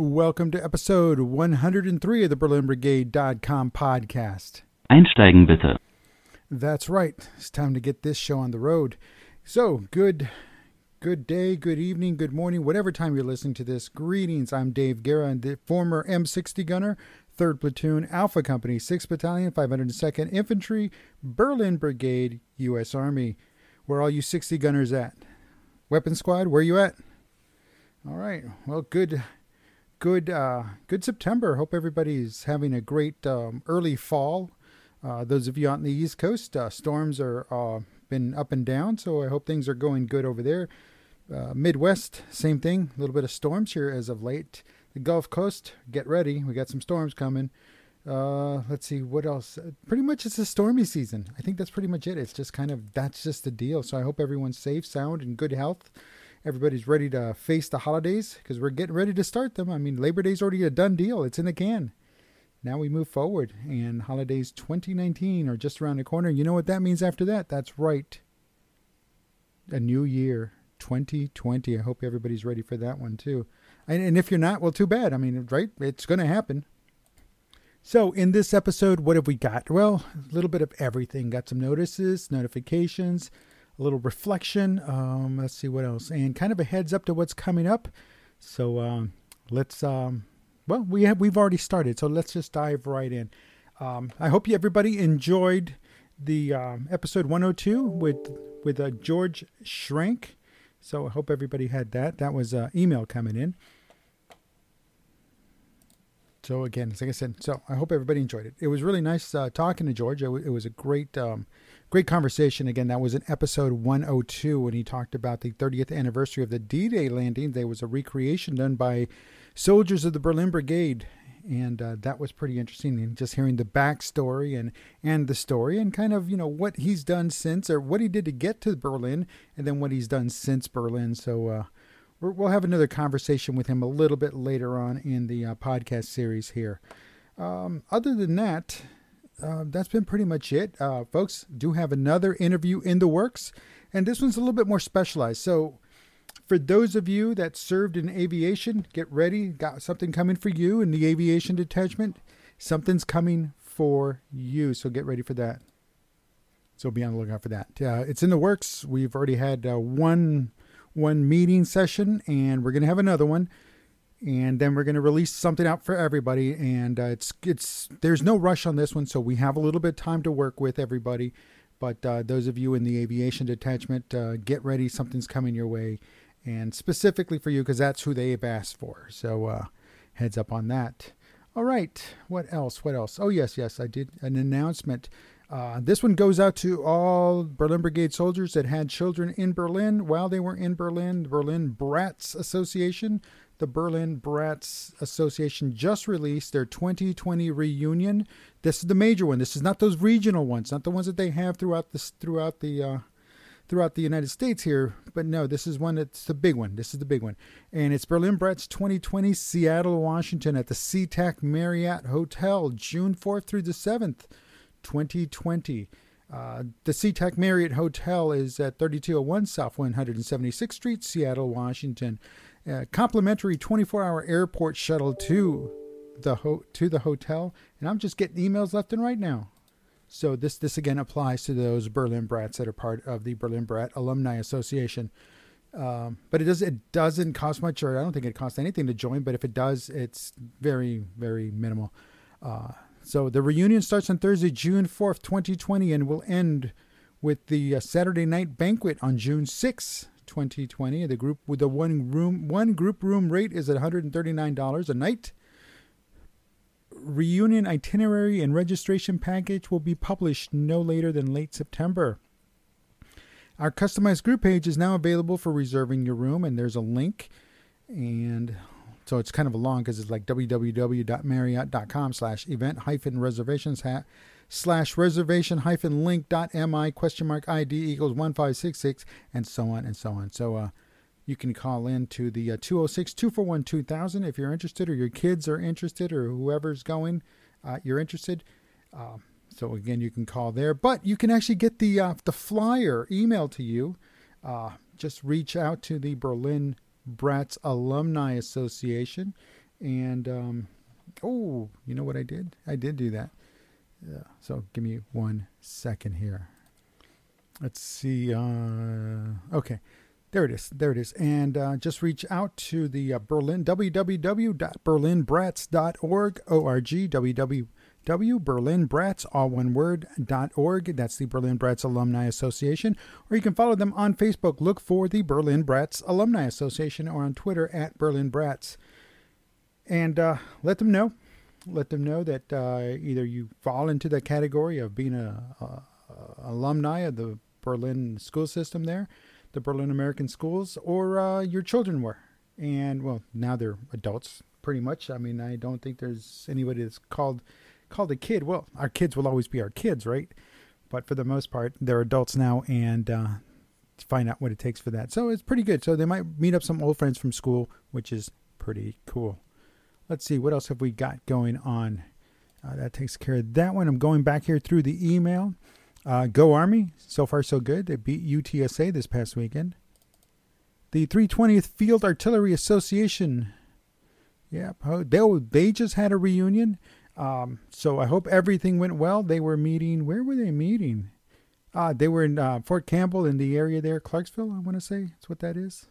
Welcome to episode 103 of the BerlinBrigade.com podcast. Einsteigen bitte. That's right. It's time to get this show on the road. So, good good day, good evening, good morning, whatever time you're listening to this. Greetings. I'm Dave Guerra, the former M60 gunner, 3rd Platoon, Alpha Company, 6th Battalion, 502nd Infantry, Berlin Brigade, U.S. Army. Where are all you 60 gunners at? Weapon Squad, where you at? All right. Well, good good uh, good September. Hope everybody's having a great um, early fall. Uh, those of you on the East Coast, uh, storms are uh, been up and down, so I hope things are going good over there. Uh, Midwest, same thing. A little bit of storms here as of late. The Gulf Coast, get ready. We got some storms coming. Uh, let's see what else. Pretty much it's a stormy season. I think that's pretty much it. It's just kind of that's just the deal. So I hope everyone's safe, sound, and good health everybody's ready to face the holidays because we're getting ready to start them. I mean, Labor Day's already a done deal, it's in the can. Now we move forward, and holidays 2019 are just around the corner. You know what that means after that? That's right. A new year, 2020. I hope everybody's ready for that one too. And, and if you're not, well, too bad. I mean, right? It's going to happen. So, in this episode, what have we got? Well, a little bit of everything. Got some notices, notifications, a little reflection. Um, let's see what else, and kind of a heads up to what's coming up. So um, let's. Um, well, we have we've already started, so let's just dive right in. Um, I hope you everybody enjoyed the um, episode 102 with with uh, George Shrank. So I hope everybody had that. That was uh, email coming in. So again, like I said, so I hope everybody enjoyed it. It was really nice uh, talking to George. It, w- it was a great um, great conversation. Again, that was in episode 102 when he talked about the 30th anniversary of the D Day landing. There was a recreation done by soldiers of the Berlin Brigade. And uh, that was pretty interesting, and just hearing the backstory and and the story, and kind of you know what he's done since, or what he did to get to Berlin, and then what he's done since Berlin. So uh, we will have another conversation with him a little bit later on in the uh, podcast series here. Um, other than that, uh, that's been pretty much it. Uh, folks do have another interview in the works, and this one's a little bit more specialized. So, for those of you that served in aviation, get ready. Got something coming for you in the aviation detachment. Something's coming for you. So, get ready for that. So, be on the lookout for that. Uh, it's in the works. We've already had uh, one one meeting session, and we're going to have another one and then we're going to release something out for everybody and uh, it's it's there's no rush on this one so we have a little bit of time to work with everybody. But uh, those of you in the aviation detachment uh, get ready something's coming your way and specifically for you because that's who they've asked for. So uh, heads up on that. All right what else? What else? Oh yes yes i did an announcement. Uh, this one goes out to all Berlin Brigade soldiers that had children in Berlin while they were in Berlin. The Berlin Brats Association the Berlin Brats Association just released their 2020 reunion. This is the major one. This is not those regional ones, not the ones that they have throughout this throughout the uh, throughout the United States here. But no, this is one that's the big one. This is the big one, and it's Berlin Brats 2020, Seattle, Washington, at the SeaTac Marriott Hotel, June 4th through the 7th, 2020. Uh, the SeaTac Marriott Hotel is at 3201 South 176th Street, Seattle, Washington complimentary 24-hour airport shuttle to the ho- to the hotel, and I'm just getting emails left and right now. So this this again applies to those Berlin Brats that are part of the Berlin Brat Alumni Association. Um, but it does it doesn't cost much, or I don't think it costs anything to join. But if it does, it's very very minimal. Uh, so the reunion starts on Thursday, June fourth, twenty twenty, and will end with the uh, Saturday night banquet on June sixth, 2020. The group with the one room one group room rate is at $139 a night. Reunion itinerary and registration package will be published no later than late September. Our customized group page is now available for reserving your room, and there's a link. And so it's kind of a long because it's like www.marriott.com slash event hyphen reservations hat slash reservation hyphen link dot mi question mark ID equals 1566 and so on and so on. So uh, you can call in to the uh, 206 241 2000 if you're interested or your kids are interested or whoever's going, uh, you're interested. Uh, so again, you can call there, but you can actually get the uh, the flyer emailed to you. Uh, just reach out to the Berlin Brats Alumni Association And um, oh, you know what I did? I did do that. Yeah. So give me one second here. Let's see. Uh, okay. There it is. There it is. And uh, just reach out to the uh, Berlin, www.berlinbrats.org, O-R-G, www.berlinbrats, all one word, .org. That's the Berlin Brats Alumni Association. Or you can follow them on Facebook. Look for the Berlin Brats Alumni Association or on Twitter at Berlin Brats. And uh, let them know. Let them know that uh, either you fall into the category of being a, a, a alumni of the Berlin school system there, the Berlin American schools, or uh, your children were. And well, now they're adults, pretty much. I mean, I don't think there's anybody that's called called a kid. Well, our kids will always be our kids, right? But for the most part, they're adults now, and uh, find out what it takes for that. So it's pretty good. So they might meet up some old friends from school, which is pretty cool. Let's see what else have we got going on. Uh, that takes care of that one. I'm going back here through the email. Uh, Go Army, so far so good. They beat UTSA this past weekend. The 320th Field Artillery Association, yeah, they they just had a reunion. Um, so I hope everything went well. They were meeting. Where were they meeting? Uh, they were in uh, Fort Campbell in the area there, Clarksville. I want to say that's what that is.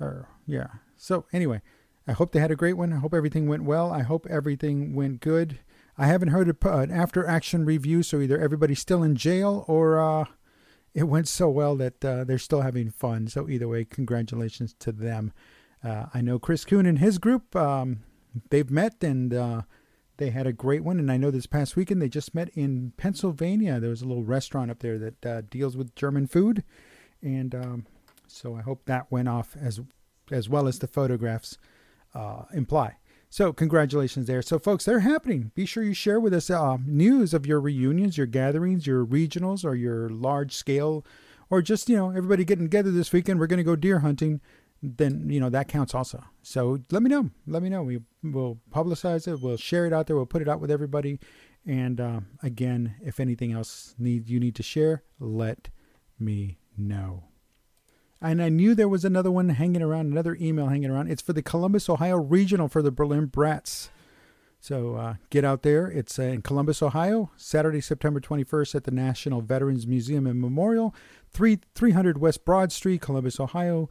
Or yeah. So anyway, I hope they had a great one. I hope everything went well. I hope everything went good. I haven't heard an after action review, so either everybody's still in jail or uh, it went so well that uh, they're still having fun. So, either way, congratulations to them. Uh, I know Chris Kuhn and his group, um, they've met and uh, they had a great one. And I know this past weekend they just met in Pennsylvania. There was a little restaurant up there that uh, deals with German food. And um, so I hope that went off as, as well as the photographs uh, imply. So, congratulations there. So, folks, they're happening. Be sure you share with us uh, news of your reunions, your gatherings, your regionals, or your large scale, or just, you know, everybody getting together this weekend. We're going to go deer hunting. Then, you know, that counts also. So, let me know. Let me know. We will publicize it. We'll share it out there. We'll put it out with everybody. And uh, again, if anything else need you need to share, let me know. And I knew there was another one hanging around, another email hanging around. It's for the Columbus, Ohio regional for the Berlin Brats. So uh, get out there. It's uh, in Columbus, Ohio, Saturday, September 21st at the National Veterans Museum and Memorial, 3, 300 West Broad Street, Columbus, Ohio.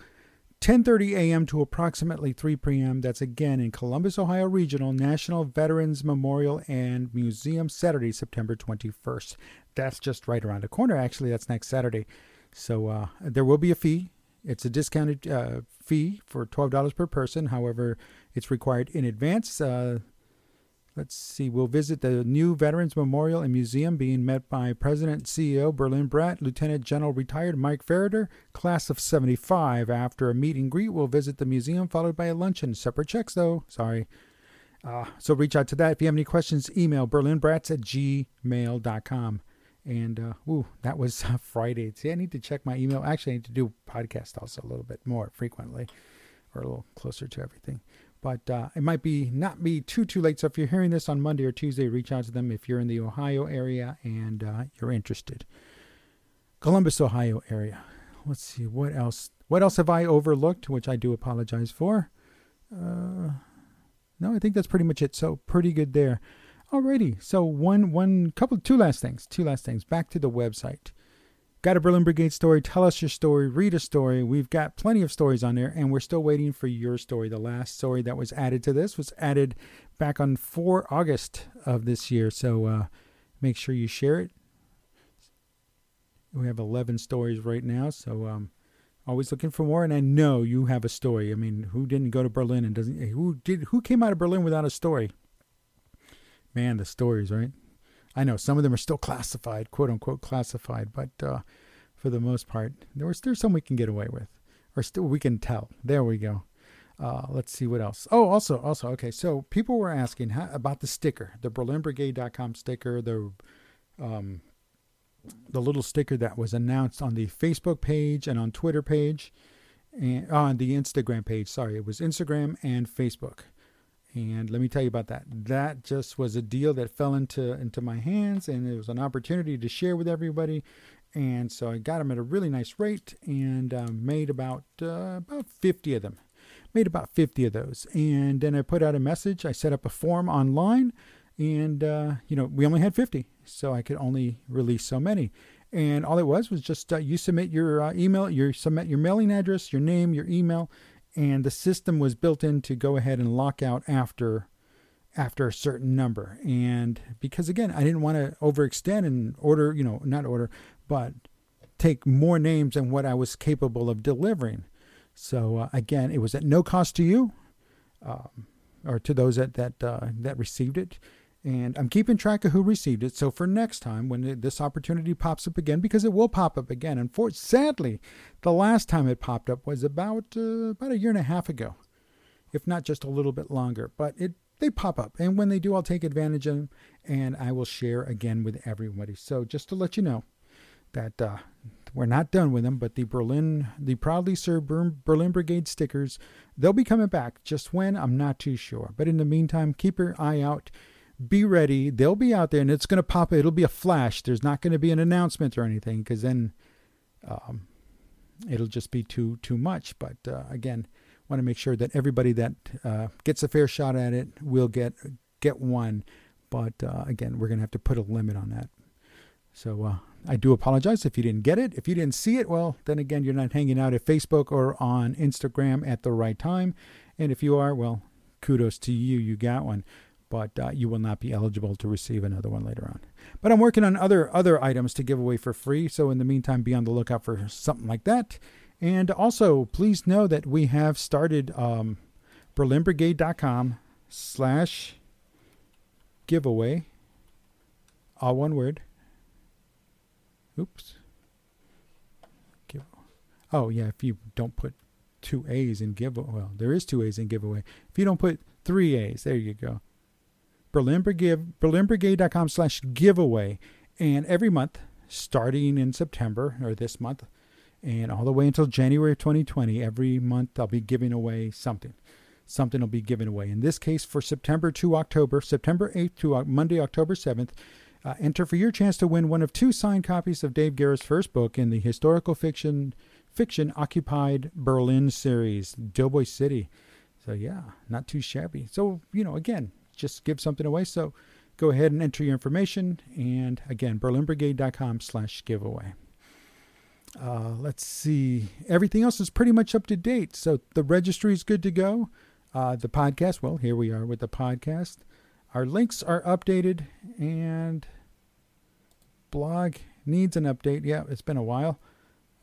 10:30 a.m. to approximately 3 p.m. That's again in Columbus, Ohio Regional National Veterans Memorial and Museum, Saturday, September 21st. That's just right around the corner. Actually, that's next Saturday. So uh, there will be a fee. It's a discounted uh, fee for $12 per person. However, it's required in advance. Uh, let's see. We'll visit the new Veterans Memorial and Museum being met by President CEO Berlin Brat, Lieutenant General retired Mike Ferriter, class of 75. After a meet and greet, we'll visit the museum followed by a luncheon. Separate checks, though. Sorry. Uh, so reach out to that. If you have any questions, email berlinbrats at gmail.com. And uh, ooh, that was Friday. See, I need to check my email. Actually, I need to do podcast also a little bit more frequently, or a little closer to everything. But uh, it might be not be too too late. So if you're hearing this on Monday or Tuesday, reach out to them if you're in the Ohio area and uh, you're interested. Columbus, Ohio area. Let's see what else. What else have I overlooked? Which I do apologize for. Uh, no, I think that's pretty much it. So pretty good there. Alrighty. So one one couple two last things. Two last things. Back to the website. Got a Berlin Brigade story. Tell us your story. Read a story. We've got plenty of stories on there, and we're still waiting for your story. The last story that was added to this was added back on 4 August of this year. So uh, make sure you share it. We have 11 stories right now, so um, always looking for more. And I know you have a story. I mean, who didn't go to Berlin and doesn't? Who did? Who came out of Berlin without a story? man, the stories, right? I know some of them are still classified, quote unquote classified, but uh, for the most part, there's there's some we can get away with, or still we can tell. There we go. Uh, let's see what else. Oh, also, also, okay. So people were asking how, about the sticker, the BerlinBrigade.com sticker, the um, the little sticker that was announced on the Facebook page and on Twitter page, and on the Instagram page. Sorry, it was Instagram and Facebook. And let me tell you about that. That just was a deal that fell into into my hands, and it was an opportunity to share with everybody. And so I got them at a really nice rate, and um, made about uh, about 50 of them. made about 50 of those. And then I put out a message. I set up a form online, and, uh, you know, we only had 50, so I could only release so many. And all it was was just uh, you submit your uh, email, you submit your mailing address, your name, your email, and the system was built in to go ahead and lock out after after a certain number. And because again, I didn't want to overextend and order, you know, not order, but take more names than what I was capable of delivering. So uh, again, it was at no cost to you, um, or to those that that uh, that received it. And I'm keeping track of who received it. So for next time, when this opportunity pops up again, because it will pop up again. And for sadly, the last time it popped up was about uh, about a year and a half ago, if not just a little bit longer. But it they pop up, and when they do, I'll take advantage of them, and I will share again with everybody. So just to let you know that uh, we're not done with them, but the Berlin, the proudly served Berlin Brigade stickers, they'll be coming back. Just when, I'm not too sure. But in the meantime, keep your eye out. Be ready. They'll be out there, and it's going to pop. It'll be a flash. There's not going to be an announcement or anything, because then um, it'll just be too too much. But uh, again, want to make sure that everybody that uh, gets a fair shot at it will get get one. But uh, again, we're going to have to put a limit on that. So uh, I do apologize if you didn't get it. If you didn't see it, well, then again, you're not hanging out at Facebook or on Instagram at the right time. And if you are, well, kudos to you, you got one. But uh, you will not be eligible to receive another one later on. But I'm working on other other items to give away for free. So in the meantime, be on the lookout for something like that. And also, please know that we have started um, BerlinBrigade.com slash giveaway, all one word Oops. Give. Oh yeah, if you don't put two A's in give, well, there is two A's in giveaway. If you don't put three A's, there you go. Berlin Brigade, BerlinBrigade.com slash giveaway, and every month, starting in September or this month, and all the way until January of 2020, every month I'll be giving away something. Something will be given away. In this case, for September to October, September 8th to Monday, October 7th, uh, enter for your chance to win one of two signed copies of Dave Guerra's first book in the historical fiction fiction occupied Berlin series, Doughboy City. So yeah, not too shabby. So you know, again, just give something away. So go ahead and enter your information. And again, berlinbrigade.com/slash giveaway. Uh, let's see. Everything else is pretty much up to date. So the registry is good to go. Uh, the podcast, well, here we are with the podcast. Our links are updated and blog needs an update. Yeah, it's been a while.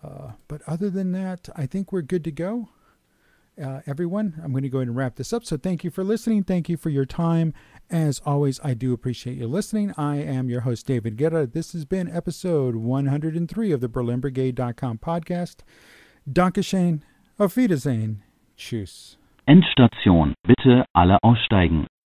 Uh, but other than that, I think we're good to go. Uh, everyone, I'm going to go ahead and wrap this up. So thank you for listening. Thank you for your time. As always, I do appreciate you listening. I am your host, David Guerra. This has been episode 103 of the BerlinBrigade.com podcast. Dankeschön. Auf Wiedersehen. Tschüss. Endstation. Bitte alle aussteigen.